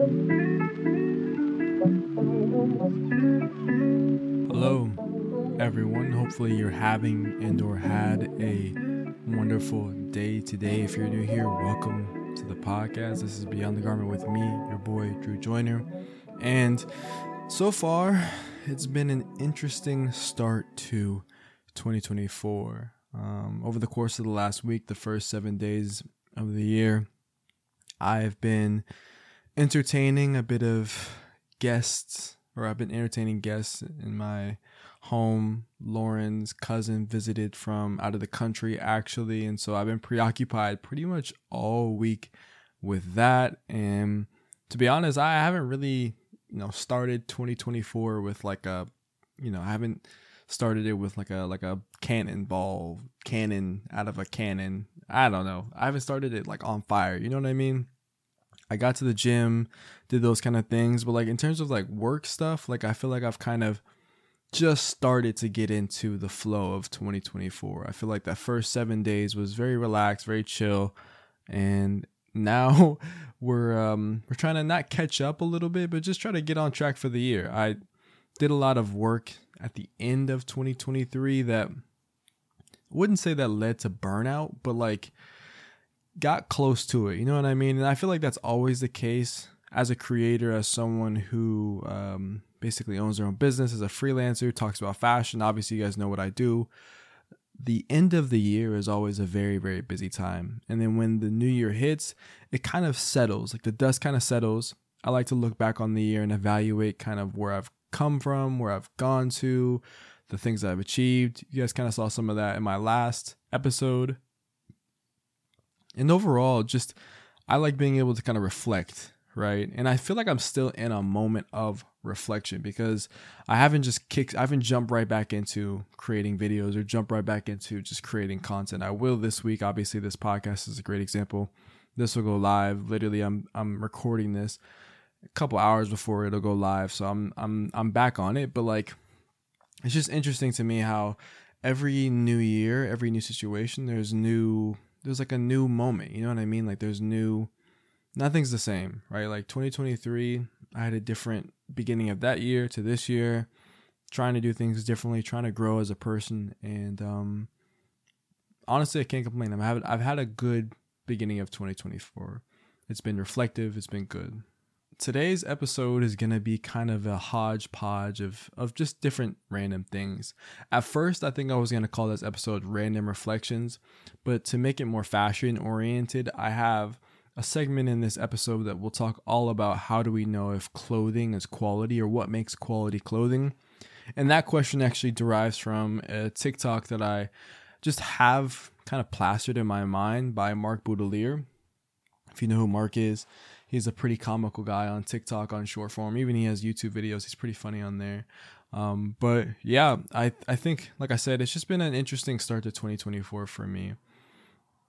Hello, everyone. Hopefully, you're having and or had a wonderful day today. If you're new here, welcome to the podcast. This is Beyond the Garment with me, your boy Drew Joiner. And so far, it's been an interesting start to 2024. Um, over the course of the last week, the first seven days of the year, I've been entertaining a bit of guests or I've been entertaining guests in my home. Lauren's cousin visited from out of the country actually, and so I've been preoccupied pretty much all week with that. And to be honest, I haven't really, you know, started 2024 with like a, you know, I haven't started it with like a like a cannonball cannon out of a cannon. I don't know. I haven't started it like on fire. You know what I mean? I got to the gym, did those kind of things, but like in terms of like work stuff, like I feel like I've kind of just started to get into the flow of 2024. I feel like that first 7 days was very relaxed, very chill, and now we're um we're trying to not catch up a little bit, but just try to get on track for the year. I did a lot of work at the end of 2023 that wouldn't say that led to burnout, but like got close to it. You know what I mean? And I feel like that's always the case as a creator, as someone who um, basically owns their own business, as a freelancer, talks about fashion. Obviously, you guys know what I do. The end of the year is always a very, very busy time. And then when the new year hits, it kind of settles, like the dust kind of settles. I like to look back on the year and evaluate kind of where I've come from, where I've gone to, the things I've achieved. You guys kind of saw some of that in my last episode and overall just i like being able to kind of reflect right? And i feel like i'm still in a moment of reflection because i haven't just kicked i haven't jumped right back into creating videos or jump right back into just creating content. I will this week obviously this podcast is a great example. This will go live. Literally i'm i'm recording this a couple hours before it'll go live so i'm i'm i'm back on it. But like it's just interesting to me how every new year every new situation there's new there's like a new moment. You know what I mean? Like there's new nothing's the same, right? Like 2023, I had a different beginning of that year to this year, trying to do things differently, trying to grow as a person, and um, honestly, I can't complain. I've had I've had a good beginning of 2024. It's been reflective. It's been good today's episode is going to be kind of a hodgepodge of, of just different random things. At first, I think I was going to call this episode Random Reflections, but to make it more fashion oriented, I have a segment in this episode that will talk all about how do we know if clothing is quality or what makes quality clothing. And that question actually derives from a TikTok that I just have kind of plastered in my mind by Mark Boudelier. If you know who Mark is, he's a pretty comical guy on TikTok on short form. Even he has YouTube videos. He's pretty funny on there. Um, but yeah, I I think like I said, it's just been an interesting start to 2024 for me.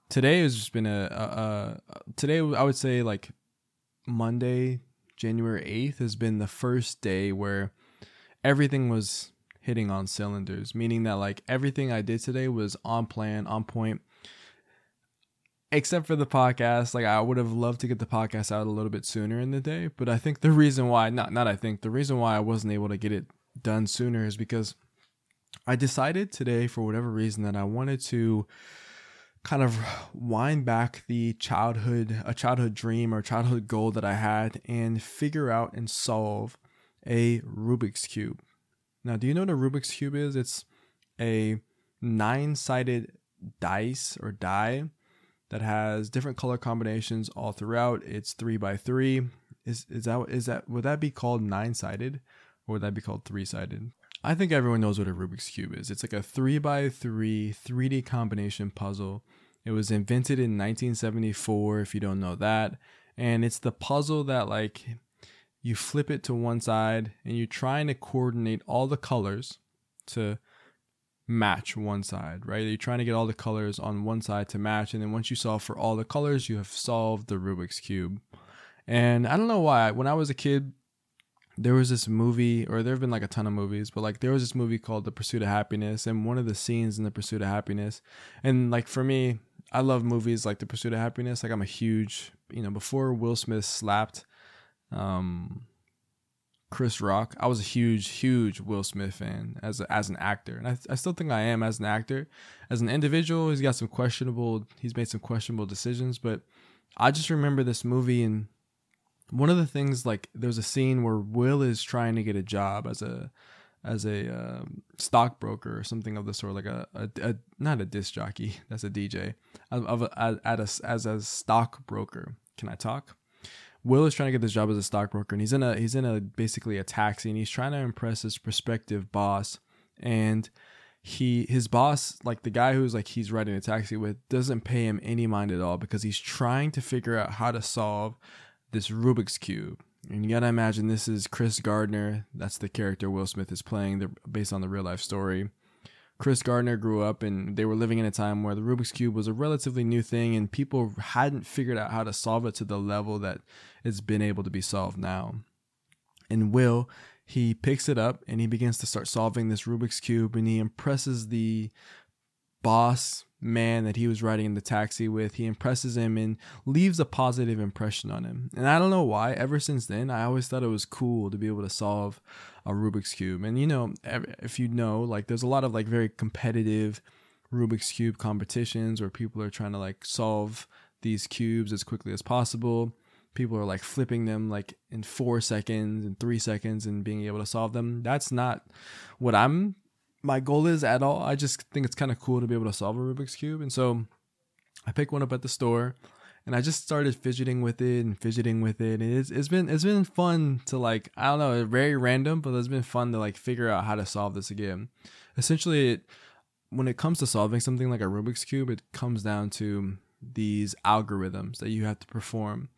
Today has just been a, a, a today I would say like Monday, January 8th has been the first day where everything was hitting on cylinders, meaning that like everything I did today was on plan, on point except for the podcast like i would have loved to get the podcast out a little bit sooner in the day but i think the reason why not not i think the reason why i wasn't able to get it done sooner is because i decided today for whatever reason that i wanted to kind of wind back the childhood a childhood dream or childhood goal that i had and figure out and solve a rubik's cube. Now do you know what a rubik's cube is? It's a nine sided dice or die that has different color combinations all throughout. It's three by three. Is is that is that would that be called nine sided, or would that be called three sided? I think everyone knows what a Rubik's cube is. It's like a three by three 3D combination puzzle. It was invented in 1974. If you don't know that, and it's the puzzle that like you flip it to one side and you're trying to coordinate all the colors to match one side, right? You're trying to get all the colors on one side to match, and then once you solve for all the colors, you have solved the Rubik's Cube. And I don't know why, when I was a kid, there was this movie, or there have been like a ton of movies, but like there was this movie called The Pursuit of Happiness, and one of the scenes in The Pursuit of Happiness, and like for me, I love movies like The Pursuit of Happiness. Like I'm a huge, you know, before Will Smith slapped um, Chris Rock. I was a huge, huge Will Smith fan as a, as an actor, and I, I still think I am as an actor. As an individual, he's got some questionable. He's made some questionable decisions, but I just remember this movie and one of the things like there's a scene where Will is trying to get a job as a as a um, stockbroker or something of the sort, like a, a, a not a disc jockey, that's a DJ, of, of a, at a, as a stockbroker. Can I talk? Will is trying to get this job as a stockbroker, and he's in a he's in a basically a taxi, and he's trying to impress his prospective boss, and he his boss like the guy who's like he's riding a taxi with doesn't pay him any mind at all because he's trying to figure out how to solve this Rubik's cube. And you gotta imagine this is Chris Gardner. That's the character Will Smith is playing. Based on the real life story. Chris Gardner grew up and they were living in a time where the Rubik's Cube was a relatively new thing and people hadn't figured out how to solve it to the level that it's been able to be solved now. And Will, he picks it up and he begins to start solving this Rubik's Cube and he impresses the boss man that he was riding in the taxi with. He impresses him and leaves a positive impression on him. And I don't know why, ever since then, I always thought it was cool to be able to solve a Rubik's Cube. And you know, if you know, like there's a lot of like very competitive Rubik's Cube competitions where people are trying to like solve these cubes as quickly as possible. People are like flipping them like in four seconds and three seconds and being able to solve them. That's not what I'm my goal is at all. I just think it's kind of cool to be able to solve a Rubik's cube, and so I picked one up at the store, and I just started fidgeting with it and fidgeting with it. And it's it's been it's been fun to like I don't know, very random, but it's been fun to like figure out how to solve this again. Essentially, it, when it comes to solving something like a Rubik's cube, it comes down to these algorithms that you have to perform.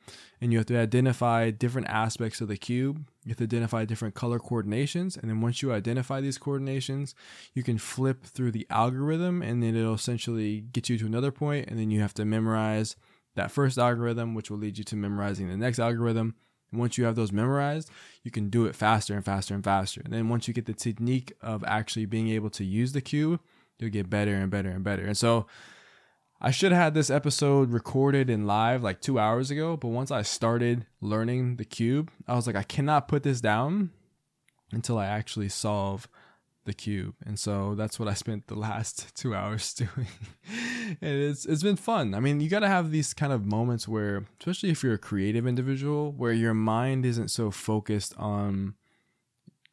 And you have to identify different aspects of the cube. You have to identify different color coordinations. And then once you identify these coordinations, you can flip through the algorithm and then it'll essentially get you to another point, And then you have to memorize that first algorithm, which will lead you to memorizing the next algorithm. And once you have those memorized, you can do it faster and faster and faster. And then once you get the technique of actually being able to use the cube, you'll get better and better and better. And so I should have had this episode recorded in live like two hours ago, but once I started learning the cube, I was like, I cannot put this down until I actually solve the cube. And so that's what I spent the last two hours doing. and it's it's been fun. I mean, you gotta have these kind of moments where, especially if you're a creative individual, where your mind isn't so focused on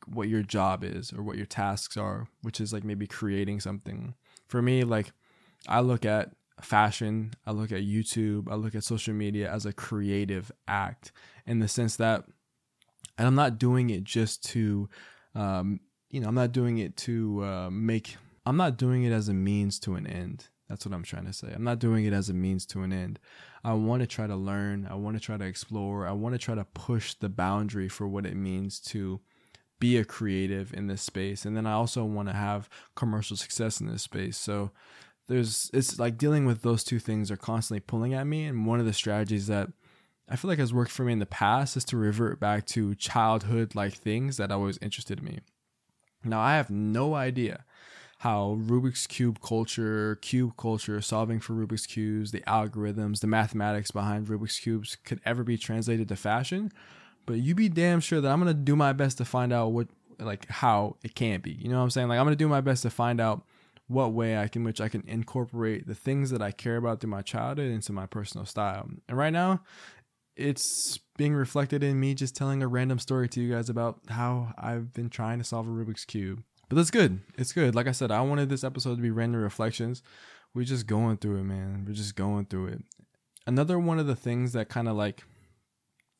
what your job is or what your tasks are, which is like maybe creating something. For me, like I look at fashion, I look at YouTube, I look at social media as a creative act in the sense that, and I'm not doing it just to, um, you know, I'm not doing it to uh, make, I'm not doing it as a means to an end. That's what I'm trying to say. I'm not doing it as a means to an end. I want to try to learn. I want to try to explore. I want to try to push the boundary for what it means to be a creative in this space. And then I also want to have commercial success in this space. So there's it's like dealing with those two things are constantly pulling at me and one of the strategies that I feel like has worked for me in the past is to revert back to childhood like things that always interested me. Now I have no idea how Rubik's Cube culture, cube culture, solving for Rubik's Cubes, the algorithms, the mathematics behind Rubik's Cubes could ever be translated to fashion. But you be damn sure that I'm gonna do my best to find out what like how it can be. You know what I'm saying? Like I'm gonna do my best to find out what way I can which I can incorporate the things that I care about through my childhood into my personal style. And right now, it's being reflected in me just telling a random story to you guys about how I've been trying to solve a Rubik's cube. But that's good. It's good. Like I said, I wanted this episode to be random reflections. We're just going through it, man. We're just going through it. Another one of the things that kind of like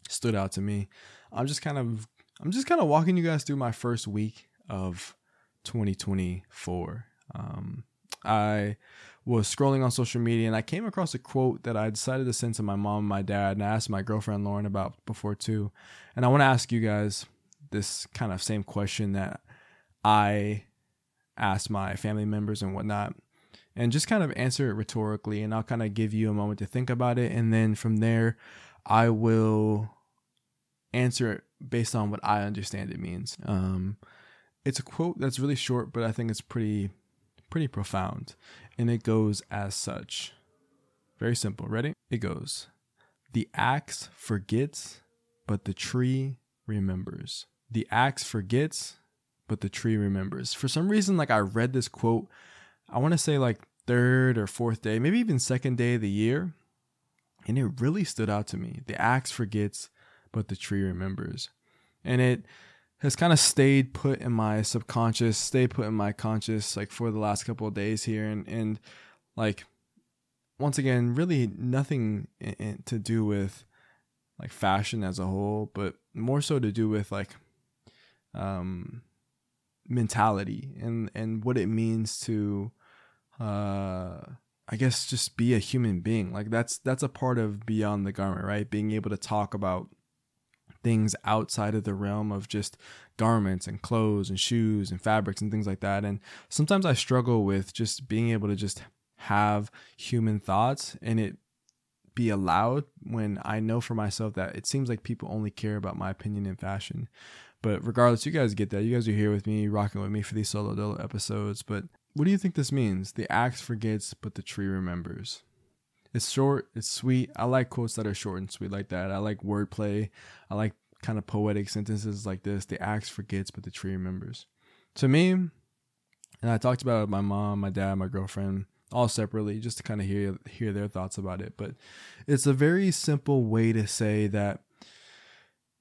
stood out to me. I'm just kind of I'm just kind of walking you guys through my first week of 2024 um, I was scrolling on social media and I came across a quote that I decided to send to my mom and my dad, and I asked my girlfriend Lauren about before too. And I want to ask you guys this kind of same question that I asked my family members and whatnot, and just kind of answer it rhetorically. And I'll kind of give you a moment to think about it, and then from there, I will answer it based on what I understand it means. Um, it's a quote that's really short, but I think it's pretty pretty profound. And it goes as such. Very simple. Ready? It goes The axe forgets, but the tree remembers. The axe forgets, but the tree remembers. For some reason, like I read this quote, I want to say like third or fourth day, maybe even second day of the year. And it really stood out to me. The axe forgets, but the tree remembers. And it has kind of stayed put in my subconscious, stayed put in my conscious like for the last couple of days here. And, and like, once again, really nothing in, in, to do with like fashion as a whole, but more so to do with like um mentality and and what it means to uh I guess just be a human being. Like that's that's a part of beyond the garment, right? Being able to talk about things outside of the realm of just garments and clothes and shoes and fabrics and things like that. And sometimes I struggle with just being able to just have human thoughts and it be allowed when I know for myself that it seems like people only care about my opinion in fashion. But regardless, you guys get that. You guys are here with me, rocking with me for these solo dolo episodes. But what do you think this means? The axe forgets, but the tree remembers. It's short, it's sweet. I like quotes that are short and sweet like that. I like wordplay. I like kind of poetic sentences like this. The axe forgets, but the tree remembers. To me, and I talked about it with my mom, my dad, my girlfriend, all separately, just to kind of hear hear their thoughts about it. But it's a very simple way to say that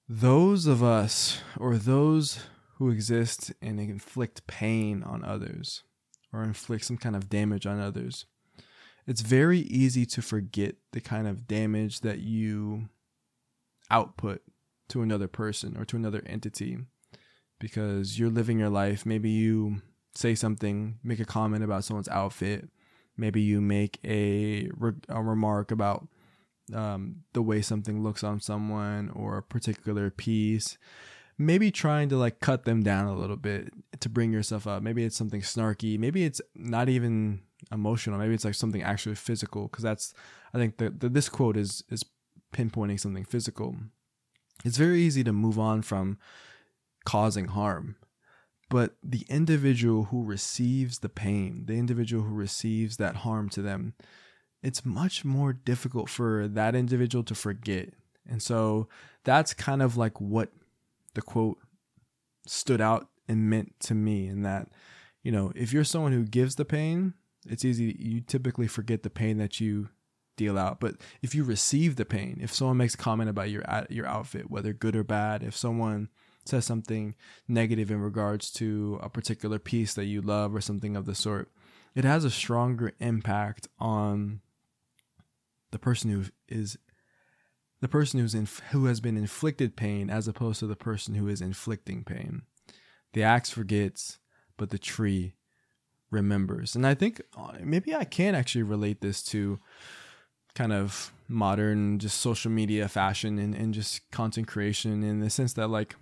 those of us or those who exist and inflict pain on others or inflict some kind of damage on others, it's very easy to forget the kind of damage that you output to another person or to another entity because you're living your life. Maybe you say something, make a comment about someone's outfit. Maybe you make a, a remark about um, the way something looks on someone or a particular piece maybe trying to like cut them down a little bit to bring yourself up maybe it's something snarky maybe it's not even emotional maybe it's like something actually physical because that's i think the, this quote is is pinpointing something physical it's very easy to move on from causing harm but the individual who receives the pain the individual who receives that harm to them it's much more difficult for that individual to forget. And so that's kind of like what the quote stood out and meant to me in that, you know, if you're someone who gives the pain, it's easy, you typically forget the pain that you deal out. But if you receive the pain, if someone makes a comment about your your outfit, whether good or bad, if someone says something negative in regards to a particular piece that you love or something of the sort, it has a stronger impact on the person who is the person who's in, who has been inflicted pain as opposed to the person who is inflicting pain. The axe forgets, but the tree remembers. And I think uh, maybe I can actually relate this to kind of modern just social media fashion and, and just content creation in the sense that like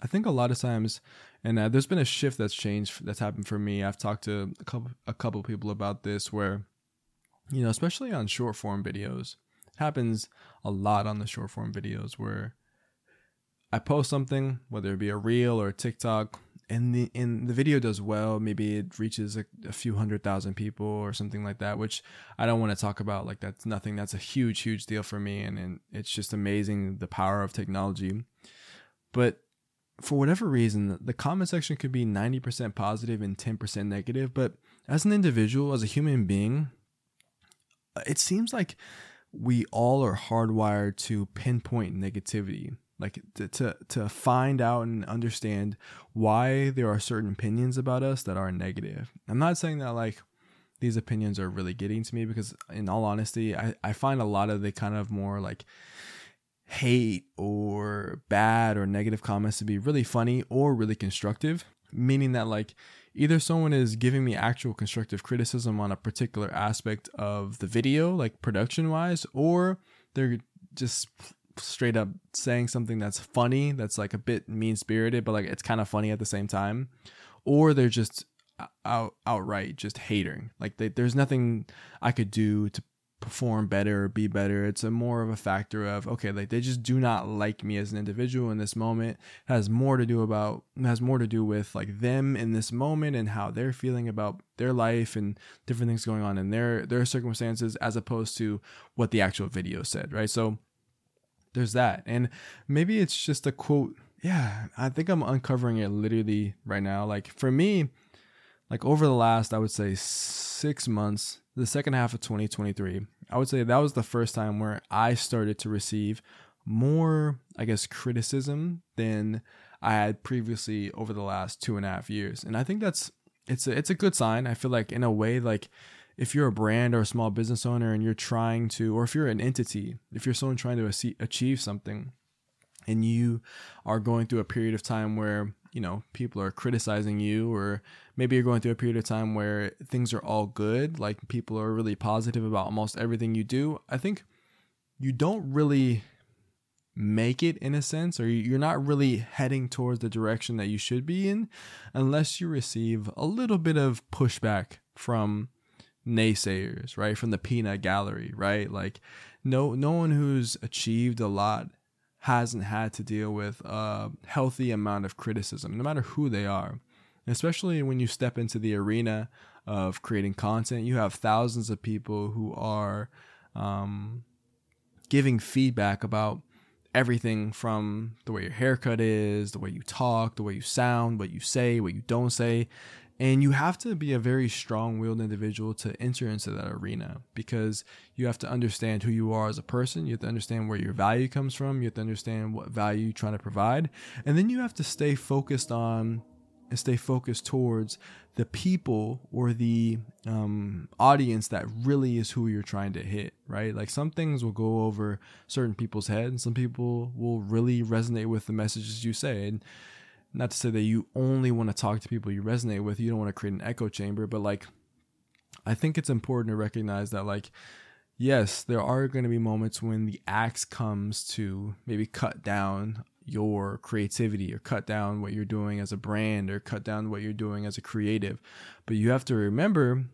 I think a lot of times and uh, there's been a shift that's changed that's happened for me. I've talked to a couple a couple people about this where you know, especially on short form videos. Happens a lot on the short form videos where I post something, whether it be a reel or a TikTok, and the and the video does well. Maybe it reaches a, a few hundred thousand people or something like that, which I don't want to talk about. Like that's nothing. That's a huge, huge deal for me, and, and it's just amazing the power of technology. But for whatever reason, the comment section could be 90% positive and 10% negative. But as an individual, as a human being, it seems like we all are hardwired to pinpoint negativity like to, to to find out and understand why there are certain opinions about us that are negative. I'm not saying that like these opinions are really getting to me because in all honesty i, I find a lot of the kind of more like hate or bad or negative comments to be really funny or really constructive meaning that like either someone is giving me actual constructive criticism on a particular aspect of the video, like production wise, or they're just straight up saying something that's funny, that's like a bit mean spirited, but like it's kind of funny at the same time, or they're just out outright just hating. Like they, there's nothing I could do to perform better or be better. It's a more of a factor of okay, like they just do not like me as an individual in this moment. It has more to do about has more to do with like them in this moment and how they're feeling about their life and different things going on in their their circumstances as opposed to what the actual video said, right? So there's that. And maybe it's just a quote. Yeah, I think I'm uncovering it literally right now. Like for me, like over the last, I would say six months, the second half of 2023, I would say that was the first time where I started to receive more, I guess, criticism than I had previously over the last two and a half years. And I think that's it's a it's a good sign. I feel like in a way, like if you're a brand or a small business owner and you're trying to, or if you're an entity, if you're someone trying to achieve something, and you are going through a period of time where you know people are criticizing you or maybe you're going through a period of time where things are all good like people are really positive about almost everything you do i think you don't really make it in a sense or you're not really heading towards the direction that you should be in unless you receive a little bit of pushback from naysayers right from the peanut gallery right like no no one who's achieved a lot hasn't had to deal with a healthy amount of criticism no matter who they are especially when you step into the arena of creating content you have thousands of people who are um, giving feedback about everything from the way your haircut is, the way you talk, the way you sound, what you say, what you don't say. And you have to be a very strong willed individual to enter into that arena because you have to understand who you are as a person. You have to understand where your value comes from. You have to understand what value you're trying to provide. And then you have to stay focused on and stay focused towards the people or the um, audience that really is who you're trying to hit, right? Like some things will go over certain people's heads, and some people will really resonate with the messages you say. And not to say that you only want to talk to people you resonate with, you don't want to create an echo chamber, but like, I think it's important to recognize that, like, yes, there are going to be moments when the axe comes to maybe cut down your creativity or cut down what you're doing as a brand or cut down what you're doing as a creative. But you have to remember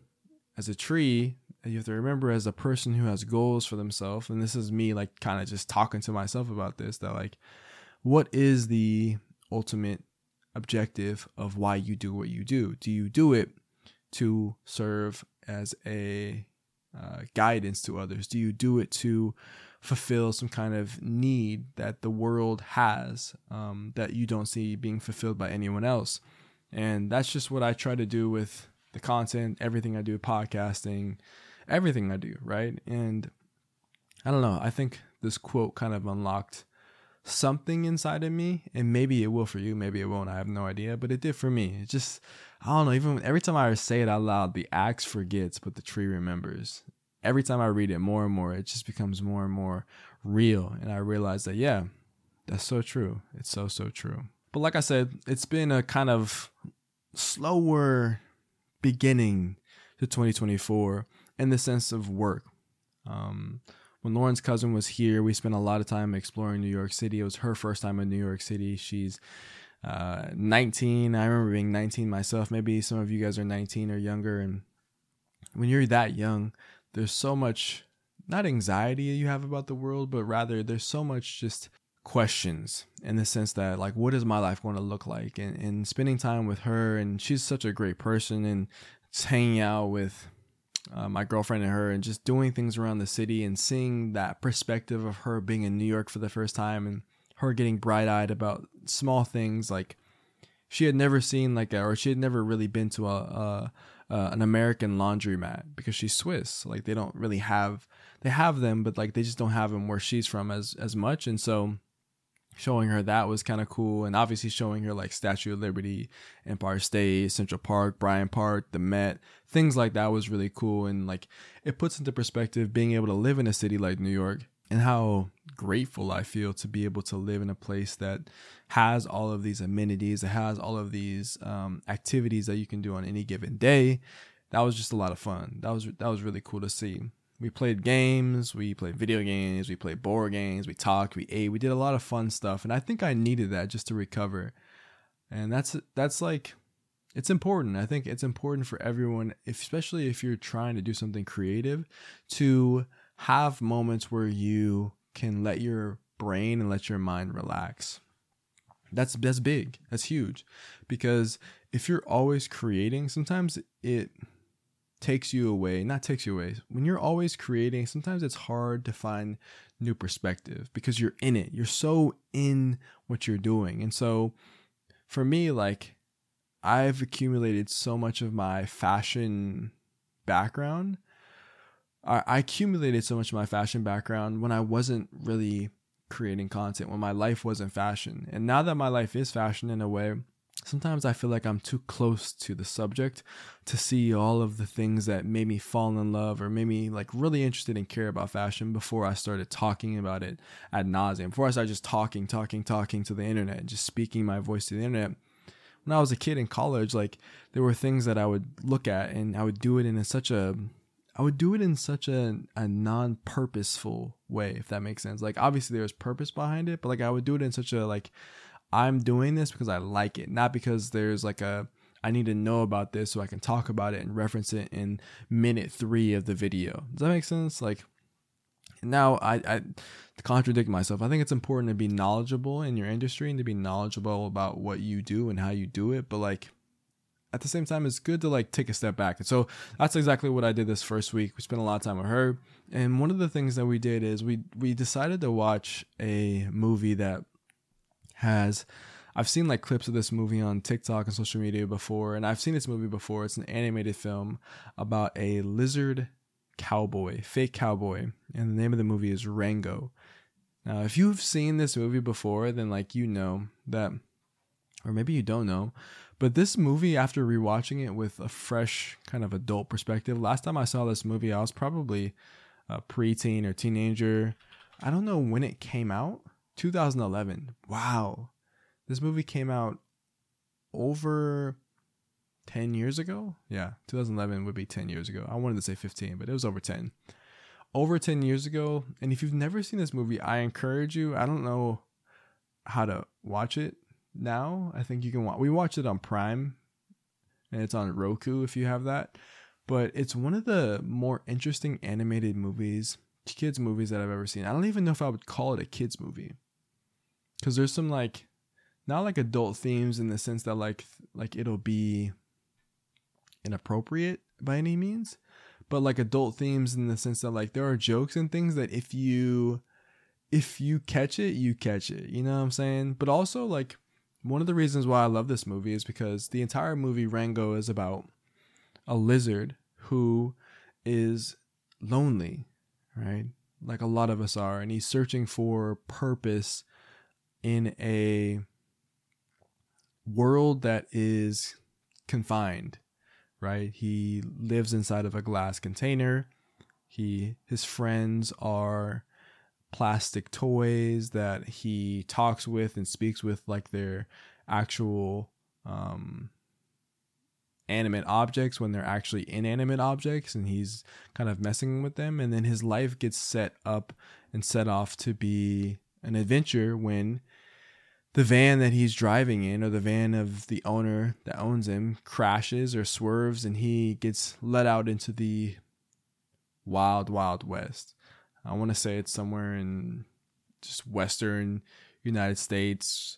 as a tree, you have to remember as a person who has goals for themselves, and this is me like kind of just talking to myself about this that like what is the ultimate objective of why you do what you do? Do you do it to serve as a uh, guidance to others? Do you do it to fulfill some kind of need that the world has um, that you don't see being fulfilled by anyone else. And that's just what I try to do with the content, everything I do, podcasting, everything I do, right? And I don't know, I think this quote kind of unlocked something inside of me, and maybe it will for you, maybe it won't, I have no idea, but it did for me. It just, I don't know, even every time I say it out loud, the axe forgets, but the tree remembers every time I read it more and more, it just becomes more and more real. And I realize that, yeah, that's so true. It's so, so true. But like I said, it's been a kind of slower beginning to 2024 in the sense of work. Um, when Lauren's cousin was here, we spent a lot of time exploring New York City. It was her first time in New York City. She's uh, 19. I remember being 19 myself. Maybe some of you guys are 19 or younger. And when you're that young, there's so much not anxiety you have about the world, but rather there's so much just questions in the sense that like what is my life going to look like and, and spending time with her and she's such a great person and hanging out with uh, my girlfriend and her and just doing things around the city and seeing that perspective of her being in New York for the first time and her getting bright eyed about small things like she had never seen like a, or she had never really been to a, a an American laundromat because she's Swiss. Like they don't really have they have them, but like they just don't have them where she's from as as much. And so showing her that was kind of cool, and obviously showing her like Statue of Liberty, Empire State, Central Park, Bryant Park, the Met, things like that was really cool. And like it puts into perspective being able to live in a city like New York and how grateful I feel to be able to live in a place that has all of these amenities, it has all of these um, activities that you can do on any given day. That was just a lot of fun. That was that was really cool to see. We played games, we played video games, we played board games, we talked, we ate, we did a lot of fun stuff, and I think I needed that just to recover. And that's that's like it's important. I think it's important for everyone, especially if you're trying to do something creative, to have moments where you can let your brain and let your mind relax. That's that's big. That's huge. Because if you're always creating, sometimes it takes you away, not takes you away. When you're always creating, sometimes it's hard to find new perspective because you're in it. You're so in what you're doing. And so for me, like I've accumulated so much of my fashion background. I, accumulated so much of my fashion background when I wasn't really creating content, when my life wasn't fashion. And now that my life is fashion in a way, sometimes I feel like I'm too close to the subject to see all of the things that made me fall in love or made me like really interested and care about fashion before I started talking about it ad nauseum. Before I started just talking, talking, talking to the internet, just speaking my voice to the internet. When I was a kid in college, like there were things that I would look at and I would do it in such a I would do it in such a, a non purposeful way, if that makes sense. Like obviously there was purpose behind it, but like I would do it in such a like I'm doing this because I like it, not because there's like a I need to know about this so I can talk about it and reference it in minute three of the video. Does that make sense? Like now I, I contradict myself, I think it's important to be knowledgeable in your industry and to be knowledgeable about what you do and how you do it. But like at the same time, it's good to like take a step back. And so that's exactly what I did this first week. We spent a lot of time with her. And one of the things that we did is we we decided to watch a movie that has I've seen like clips of this movie on TikTok and social media before, and I've seen this movie before. It's an animated film about a lizard cowboy, fake cowboy, and the name of the movie is Rango. Now, if you've seen this movie before, then like you know that, or maybe you don't know, but this movie, after rewatching it with a fresh kind of adult perspective, last time I saw this movie, I was probably a preteen or teenager. I don't know when it came out 2011. Wow. This movie came out over 10 years ago. Yeah, 2011 would be 10 years ago. I wanted to say 15, but it was over 10. Over 10 years ago. And if you've never seen this movie, I encourage you. I don't know how to watch it now. I think you can watch. We watched it on Prime and it's on Roku if you have that. But it's one of the more interesting animated movies, kids movies that I've ever seen. I don't even know if I would call it a kids movie because there's some like not like adult themes in the sense that like like it'll be inappropriate by any means but like adult themes in the sense that like there are jokes and things that if you if you catch it you catch it you know what i'm saying? But also like one of the reasons why i love this movie is because the entire movie rango is about a lizard who is lonely right? Like a lot of us are and he's searching for purpose in a world that is confined, right? He lives inside of a glass container. He his friends are plastic toys that he talks with and speaks with like they're actual um, animate objects when they're actually inanimate objects and he's kind of messing with them and then his life gets set up and set off to be an adventure when the van that he's driving in or the van of the owner that owns him crashes or swerves and he gets let out into the wild wild west. I want to say it's somewhere in just western united states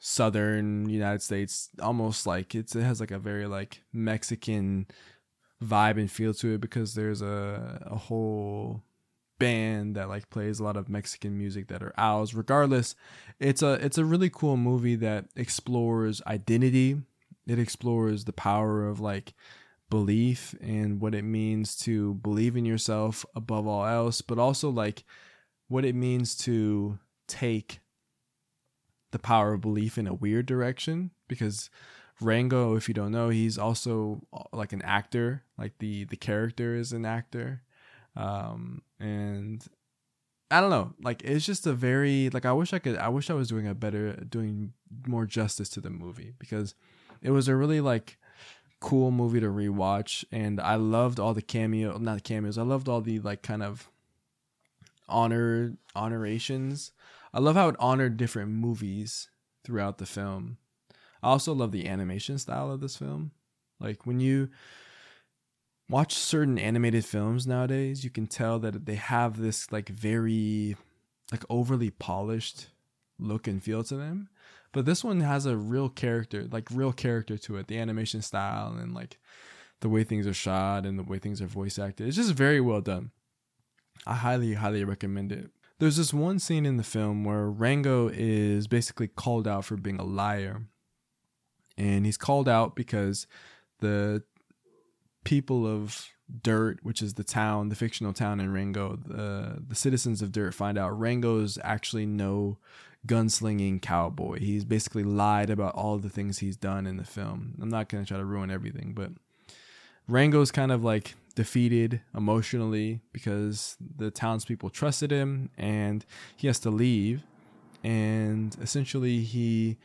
southern united states almost like it's it has like a very like mexican vibe and feel to it because there's a a whole band that like plays a lot of Mexican music that are owls. Regardless, it's a it's a really cool movie that explores identity. It explores the power of like belief and what it means to believe in yourself above all else, but also like what it means to take the power of belief in a weird direction because Rango, if you don't know, he's also uh, like an actor. Like the the character is an actor, um, and I don't know, like it's just a very like I wish I could I wish I was doing a better doing more justice to the movie because it was a really like cool movie to rewatch. And I loved all the cameo not the cameos I loved all the like kind of honor honorations. I love how it honored different movies throughout the film. I also love the animation style of this film. Like when you watch certain animated films nowadays, you can tell that they have this like very like overly polished look and feel to them. But this one has a real character, like real character to it, the animation style and like the way things are shot and the way things are voice acted. It's just very well done. I highly, highly recommend it. There's this one scene in the film where Rango is basically called out for being a liar. And he's called out because the people of Dirt, which is the town, the fictional town in Rango, the the citizens of Dirt find out Rango's actually no gunslinging cowboy. He's basically lied about all the things he's done in the film. I'm not gonna try to ruin everything, but Rango's kind of like defeated emotionally because the townspeople trusted him and he has to leave. And essentially, he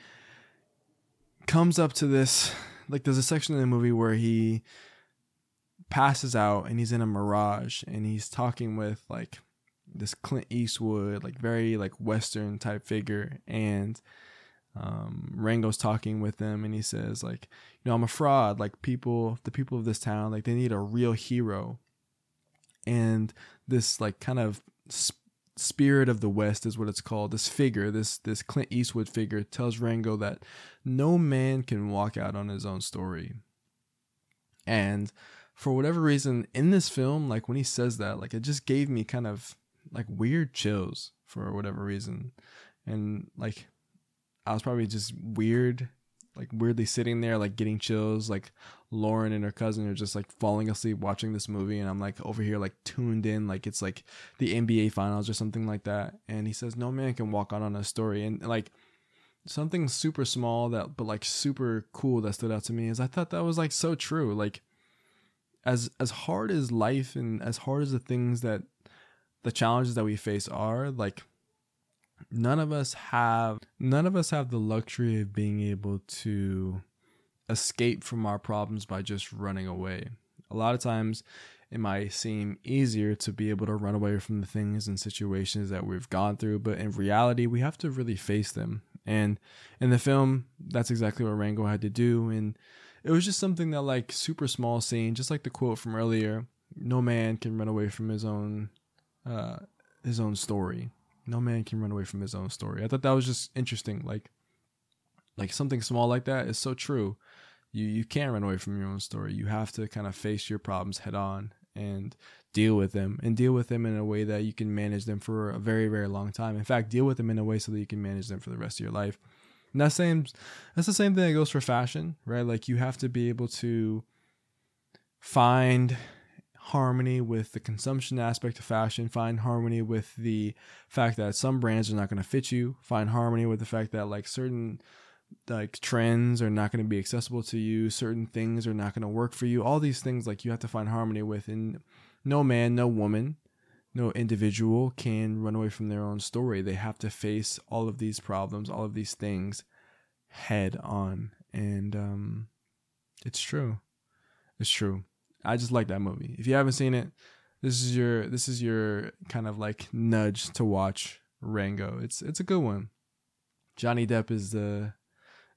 comes up to this like, there's a section in the movie where he passes out and he's in a mirage and he's talking with like this Clint Eastwood, like very like Western type figure. And um, Rango's talking with him and he says like, you know, I'm a fraud. Like people, the people of this town, like they need a real hero. And this like kind of sp- spirit of the West is what it's called. This figure, this this Clint Eastwood figure, tells Rango that no man can walk out on his own story. And for whatever reason, in this film, like when he says that, like it just gave me kind of like weird chills for whatever reason. And like I was probably just weird, like weirdly sitting there, like getting chills. Like Lauren and her cousin are just like falling asleep watching this movie, and I'm like over here, like tuned in, like it's like the NBA finals or something like that. And he says, No man can walk out on a story. And like something super small that, but like super cool that stood out to me is I thought that was like so true. Like, as as hard as life and as hard as the things that the challenges that we face are like none of us have none of us have the luxury of being able to escape from our problems by just running away. A lot of times it might seem easier to be able to run away from the things and situations that we've gone through, but in reality, we have to really face them. And in the film, that's exactly what Rango had to do. And it was just something that, like, super small scene, just like the quote from earlier no man can run away from his own uh, his own story no man can run away from his own story. I thought that was just interesting. Like, like something small like that is so true. You you can't run away from your own story. You have to kind of face your problems head on and deal with them and deal with them in a way that you can manage them for a very very long time. In fact, deal with them in a way so that you can manage them for the rest of your life. And that same that's the same thing that goes for fashion, right? Like you have to be able to find harmony with the consumption aspect of fashion, find harmony with the fact that some brands are not going to fit you, find harmony with the fact that like certain like trends are not going to be accessible to you, certain things are not going to work for you. All these things like you have to find harmony with and no man, no woman, no individual can run away from their own story. They have to face all of these problems, all of these things head on. And um it's true. It's true. I just like that movie. If you haven't seen it, this is your this is your kind of like nudge to watch Rango. It's it's a good one. Johnny Depp is the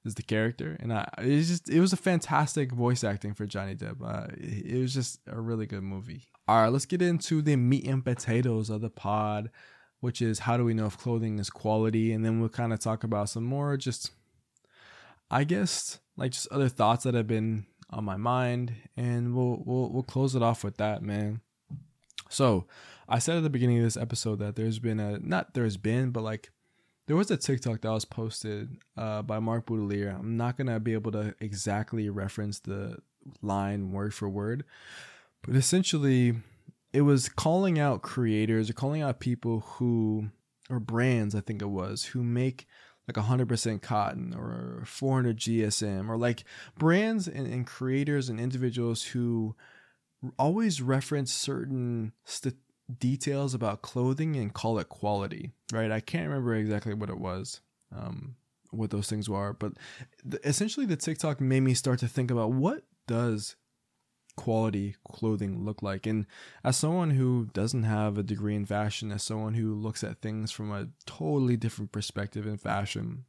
is the character, and I it's just it was a fantastic voice acting for Johnny Depp. Uh, it was just a really good movie. All right, let's get into the meat and potatoes of the pod, which is how do we know if clothing is quality, and then we'll kind of talk about some more just, I guess, like just other thoughts that have been on my mind, and we'll we'll we'll close it off with that, man. So, I said at the beginning of this episode that there's been a not there's been, but like there was a TikTok that was posted uh, by Mark Boudelier. I'm not gonna be able to exactly reference the line word for word, but essentially, it was calling out creators or calling out people who or brands, I think it was, who make like 100% cotton or 400 GSM or like brands and, and creators and individuals who always reference certain st- details about clothing and call it quality, right? I can't remember exactly what it was, um, what those things were, but the, essentially the TikTok made me start to think about what does quality clothing look like? And as someone who doesn't have a degree in fashion, as someone who looks at things from a totally different perspective in fashion,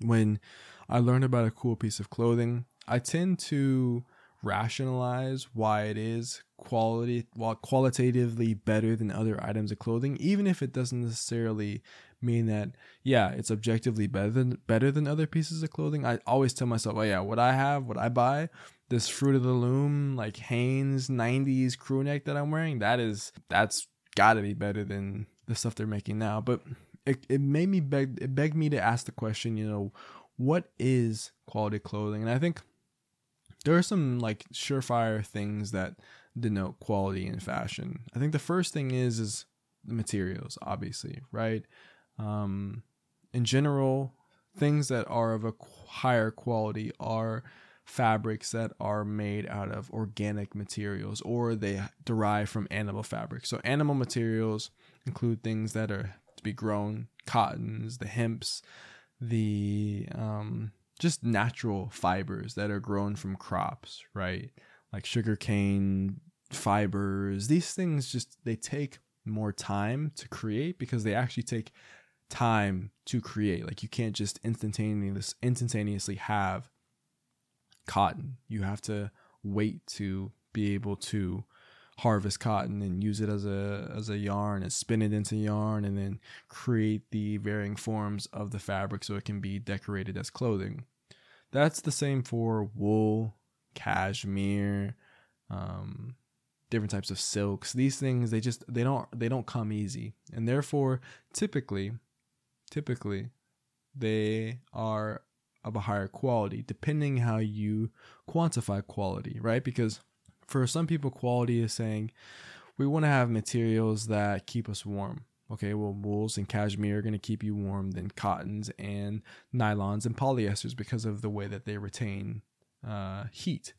when I learn about a cool piece of clothing, I tend to rationalize why it is quality while qualitatively better than other items of clothing even if it doesn't necessarily mean that yeah it's objectively better than better than other pieces of clothing i always tell myself oh yeah what i have what i buy this fruit of the loom like Hanes 90s crew neck that I'm wearing, that is that's got to be better than the stuff they're making now. But it, it made me beg it begged me to ask the question, you know, what is quality clothing? And I think there are some like surefire things that denote quality in fashion. I think the first thing is is the materials, obviously, right? Um, in general, things that are of a higher quality are fabrics that are made out of organic materials or they derive from animal fabrics. So animal materials include things that are to be grown, cottons, the hemps, the um, just natural fibers that are grown from crops, right? Like sugarcane fibers. These things just they take more time to create because they actually take time to create. Like you can't just instantaneously instantaneously have cotton. You have to wait to be able to harvest cotton and use it as a as a yarn and spin it into yarn and then create the varying forms of the fabric so it can be decorated as clothing. That's the same for wool, cashmere, um, different types of silks. These things they just they don't they don't come easy, and therefore typically, typically, they are of a higher quality, depending how you quantify quality, right? Because for some people, quality is saying we want to have materials that keep us warm. Okay, well, wools and cashmere are going to keep you warm than cottons and nylons and polyesters because of the way that they retain uh, heat.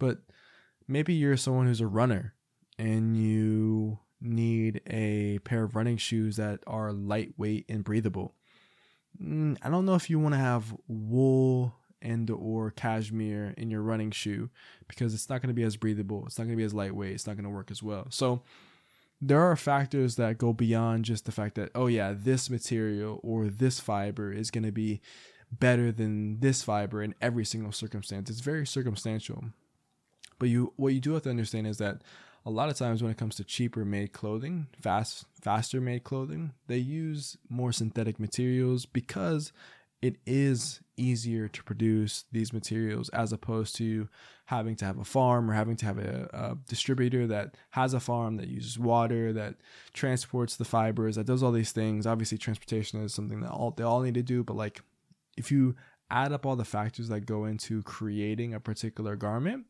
But maybe you're someone who's a runner and you need a pair of running shoes that are lightweight and breathable. Mm, I don't know if you want to have wool and or cashmere in your running shoe because it's not going to be as breathable. It's not going to be as lightweight. It's not going to work as well. So there are factors that go beyond just the fact that oh yeah, this material or this fiber is going to be better than this fiber in every single circumstance. It's very circumstantial. But you what you do have to understand is that a lot of times when it comes to cheaper made clothing, fast faster made clothing, they use more synthetic materials because it is easier to produce these materials as opposed to having to have a farm or having to have a, a, distributor that has a farm that uses water that transports the fibers that does all these things. Obviously transportation is something that all they all need to do but like if you add up all the factors that go into creating a particular garment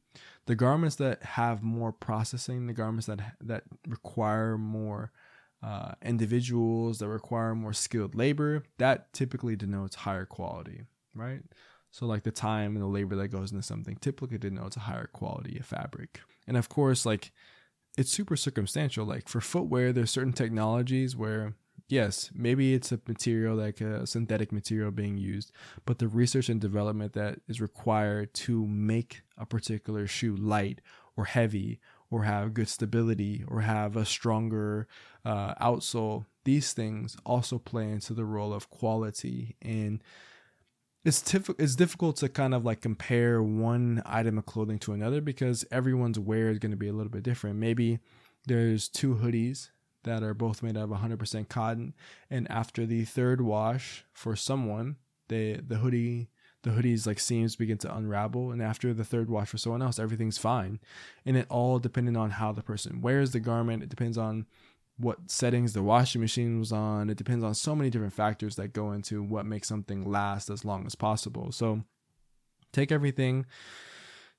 the garments that have more processing, the garments that that require more uh, individuals, that require more skilled labor, that typically denotes higher quality, right? So like the time and the labor that goes into something typically denotes a higher quality of fabric. And of course, like it's super circumstantial. Like for footwear, there's certain technologies where yes, maybe it's a material like a synthetic material being used, but the research and development that is required to make a particular shoe light or heavy or have good stability or have a stronger uh, outsole, these things also play into the role of quality and it's tif- it's difficult to kind of like compare one item of clothing to another because everyone's wear is going to be a little bit different. Maybe there's two hoodies that are both made out of 100% cotton. And after the third wash for someone, they the hoodie the hoodie's like seams begin to unravel. And after the third wash for someone else everything's fine. And it all depending on how the person wears the garment. It depends on what settings the washing machine was on. It depends on so many different factors that go into what makes something last as long as possible. So take everything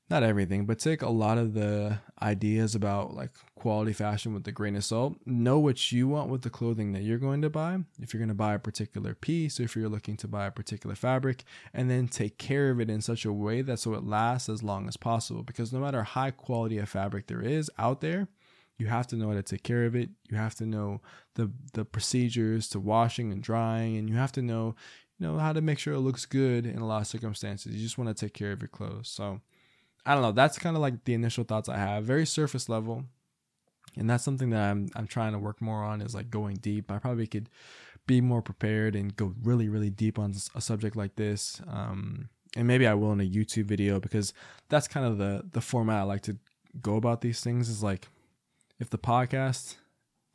not everything, but take a lot of the ideas about like quality fashion with a grain of salt. Know what you want with the clothing that you're going to buy. If you're going to buy a particular piece, if you're looking to buy a particular fabric, and then take care of it in such a way that so it lasts as long as possible. Because no matter high quality of fabric there is out there, you have to know how to take care of it. You have to know the the procedures to washing and drying, and you have to know you know how to make sure it looks good in a lot of circumstances. You just want to take care of your clothes. So I don't know. That's kind of like the initial thoughts I have, very surface level, and that's something that I'm I'm trying to work more on is like going deep. I probably could be more prepared and go really really deep on a subject like this. Um, and maybe I will in a YouTube video because that's kind of the the format I like to go about these things. Is like if the podcast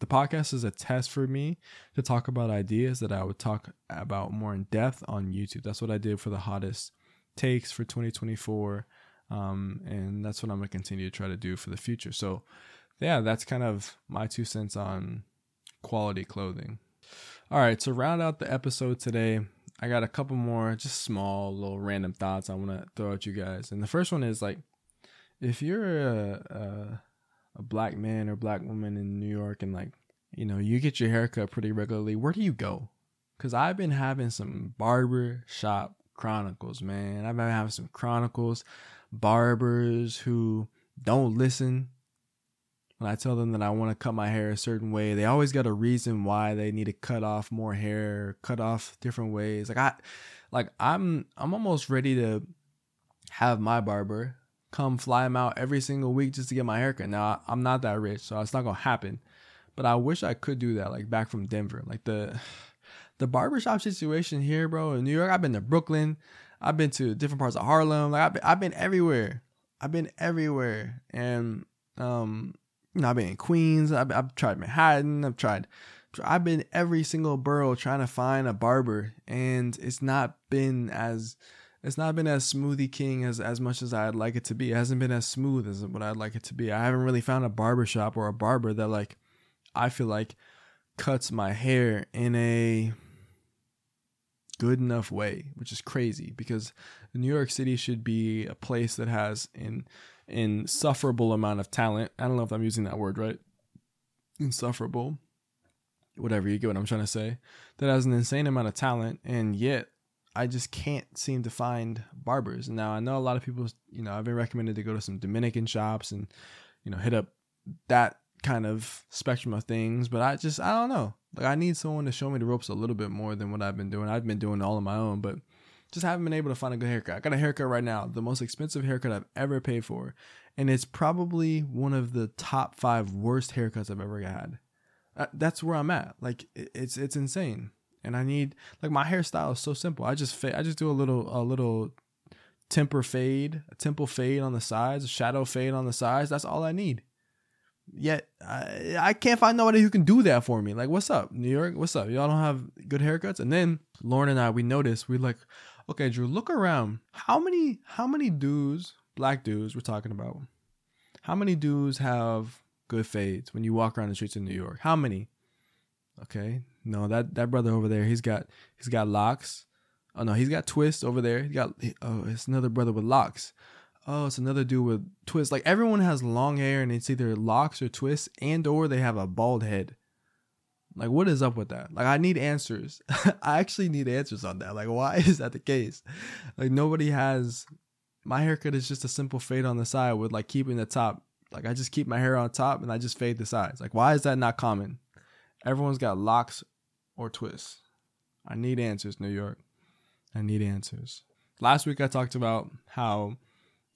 the podcast is a test for me to talk about ideas that I would talk about more in depth on YouTube. That's what I did for the hottest takes for 2024 Um, and that's what I'm gonna continue to try to do for the future. So, yeah, that's kind of my two cents on quality clothing. All right, so round out the episode today, I got a couple more just small little random thoughts I want to throw at you guys. And the first one is like, if you're a, a a black man or black woman in New York and like, you know, you get your haircut pretty regularly, where do you go? Cause I've been having some barber shop chronicles, man. I've been having some chronicles, barbers who don't listen when I tell them that I want to cut my hair a certain way, they always got a reason why they need to cut off more hair, cut off different ways. Like I like I'm I'm almost ready to have my barber come fly him out every single week just to get my haircut. Now I'm not that rich, so it's not gonna happen. But I wish I could do that, like back from Denver. Like the the barbershop situation here, bro, in New York. I've been to Brooklyn, I've been to different parts of Harlem. Like I've been, I've been everywhere. I've been everywhere, and um, you know, I've been in Queens. I've, I've tried Manhattan. I've tried. I've been every single borough trying to find a barber, and it's not been as it's not been as smoothie king as as much as I'd like it to be. It hasn't been as smooth as what I'd like it to be. I haven't really found a barber shop or a barber that like I feel like cuts my hair in a good enough way, which is crazy because New York City should be a place that has an insufferable amount of talent. I don't know if I'm using that word right. Insufferable. Whatever you get what I'm trying to say. That has an insane amount of talent and yet I just can't seem to find barbers. Now I know a lot of people, you know, I've been recommended to go to some Dominican shops and, you know, hit up that kind of spectrum of things, but I just I don't know. Like I need someone to show me the ropes a little bit more than what I've been doing. I've been doing all on my own, but just haven't been able to find a good haircut. I got a haircut right now, the most expensive haircut I've ever paid for, and it's probably one of the top five worst haircuts I've ever had. Uh, that's where I'm at. Like it's it's insane, and I need like my hairstyle is so simple. I just I just do a little a little temper fade, a temple fade on the sides, a shadow fade on the sides. That's all I need. Yet I, I can't find nobody who can do that for me. Like, what's up, New York? What's up? Y'all don't have good haircuts? And then Lauren and I, we noticed we like, okay, Drew, look around. How many how many dudes, black dudes, we're talking about? How many dudes have good fades when you walk around the streets of New York? How many? Okay, no, that that brother over there, he's got he's got locks. Oh no, he's got twists over there. He got oh, it's another brother with locks. Oh, it's another dude with twists. Like everyone has long hair and it's either locks or twists, and or they have a bald head. Like, what is up with that? Like, I need answers. I actually need answers on that. Like, why is that the case? Like, nobody has. My haircut is just a simple fade on the side with like keeping the top. Like, I just keep my hair on top and I just fade the sides. Like, why is that not common? Everyone's got locks or twists. I need answers, New York. I need answers. Last week I talked about how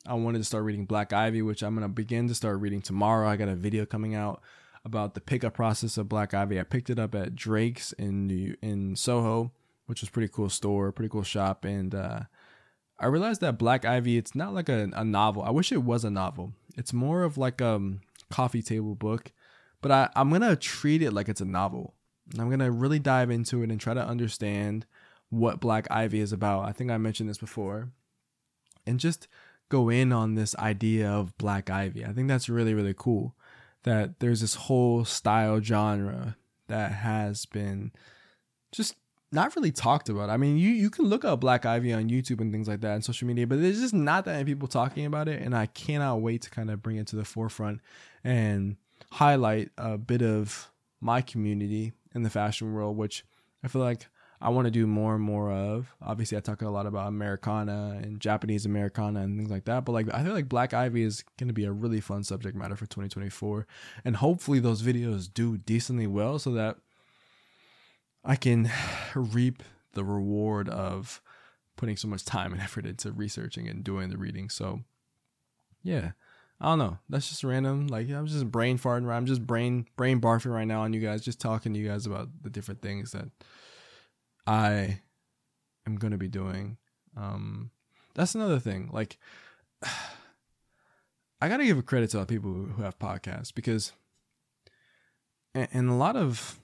I wanted to start reading Black Ivy, which I'm going to begin to start reading tomorrow. I got a video coming out about the pickup process of Black Ivy. I picked it up at Drake's in New, in Soho, which was pretty cool store, pretty cool shop, and uh, I realized that Black Ivy it's not like a, a, novel. I wish it was a novel. It's more of like a um, coffee table book, but I, I'm gonna treat it like it's a novel. I'm gonna really dive into it and try to understand what Black Ivy is about. I think I mentioned this before, and just go in on this idea of Black Ivy. I think that's really really cool that there's this whole style genre that has been just not really talked about. I mean, you you can look up Black Ivy on YouTube and things like that and social media, but there's just not that many people talking about it, and I cannot wait to kind of bring it to the forefront and highlight a bit of my community in the fashion world, which I feel like I want to do more and more of. Obviously, I talk a lot about Americana and Japanese Americana and things like that. But like, I feel like Black Ivy is going to be a really fun subject matter for 2024, and hopefully those videos do decently well so that I can reap the reward of putting so much time and effort into researching and doing the reading. So, yeah. I don't know. That's just random. Like I'm just brain farting. I'm just brain brain barfing right now on you guys. Just talking to you guys about the different things that I am going to be doing. Um, that's another thing. Like, I got to give a credit to the people who have podcasts because, and, a lot of,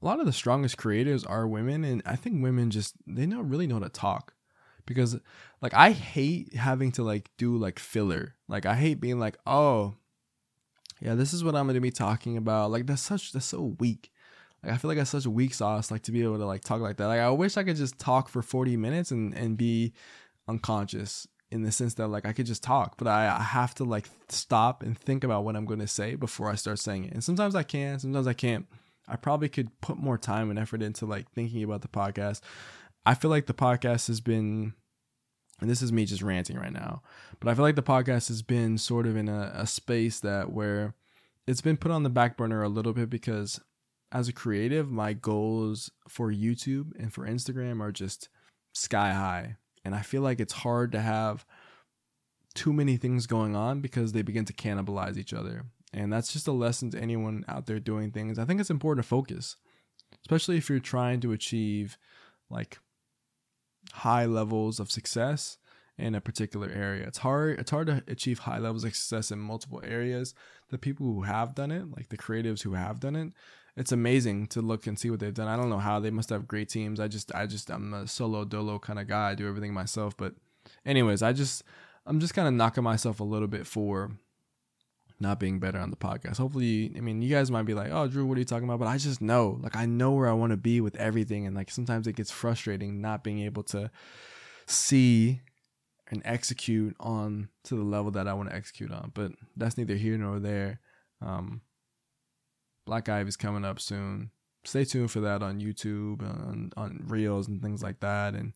a lot of the strongest creators are women, and I think women just they don't really know how to talk because like I hate having to like do like filler. Like I hate being like, "Oh, yeah, this is what I'm going to be talking about." Like that's such that's so weak. Like I feel like that's such a weak sauce like to be able to like talk like that. Like I wish I could just talk for 40 minutes and and be unconscious in the sense that like I could just talk, but I, I have to like stop and think about what I'm going to say before I start saying it. And sometimes I can, sometimes I can't. I probably could put more time and effort into like thinking about the podcast. I feel like the podcast has been, and this is me just ranting right now, but I feel like the podcast has been sort of in a, a space that where it's been put on the back burner a little bit because as a creative, my goals for YouTube and for Instagram are just sky high. And I feel like it's hard to have too many things going on because they begin to cannibalize each other. And that's just a lesson to anyone out there doing things. I think it's important to focus, especially if you're trying to achieve like high levels of success in a particular area. It's hard it's hard to achieve high levels of success in multiple areas. The people who have done it, like the creatives who have done it, it's amazing to look and see what they've done. I don't know how they must have great teams. I just I just I'm a solo dolo kind of guy. I do everything myself, but anyways, I just I'm just kind of knocking myself a little bit for not being better on the podcast. Hopefully, I mean, you guys might be like, "Oh, Drew, what are you talking about?" But I just know, like, I know where I want to be with everything, and like sometimes it gets frustrating not being able to see and execute on to the level that I want to execute on. But that's neither here nor there. Um, Black Ivy's coming up soon. Stay tuned for that on YouTube, on on Reels and things like that, and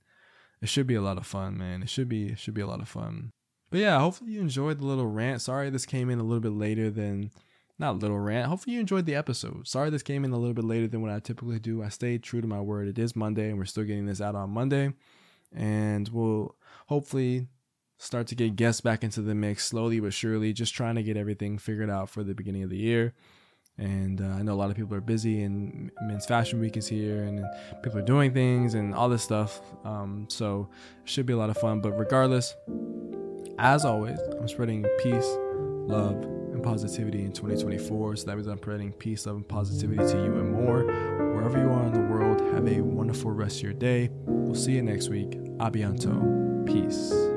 it should be a lot of fun, man. It should be it should be a lot of fun. But yeah, hopefully you enjoyed the little rant. Sorry this came in a little bit later than not little rant. Hopefully you enjoyed the episode. Sorry this came in a little bit later than what I typically do. I stayed true to my word. It is Monday and we're still getting this out on Monday. And we'll hopefully start to get guests back into the mix slowly but surely, just trying to get everything figured out for the beginning of the year. And uh, I know a lot of people are busy, and Men's Fashion Week is here, and people are doing things and all this stuff. Um, so it should be a lot of fun. But regardless, as always, I'm spreading peace, love, and positivity in 2024. So that means I'm spreading peace, love, and positivity to you and more. Wherever you are in the world, have a wonderful rest of your day. We'll see you next week. Abianto. Peace.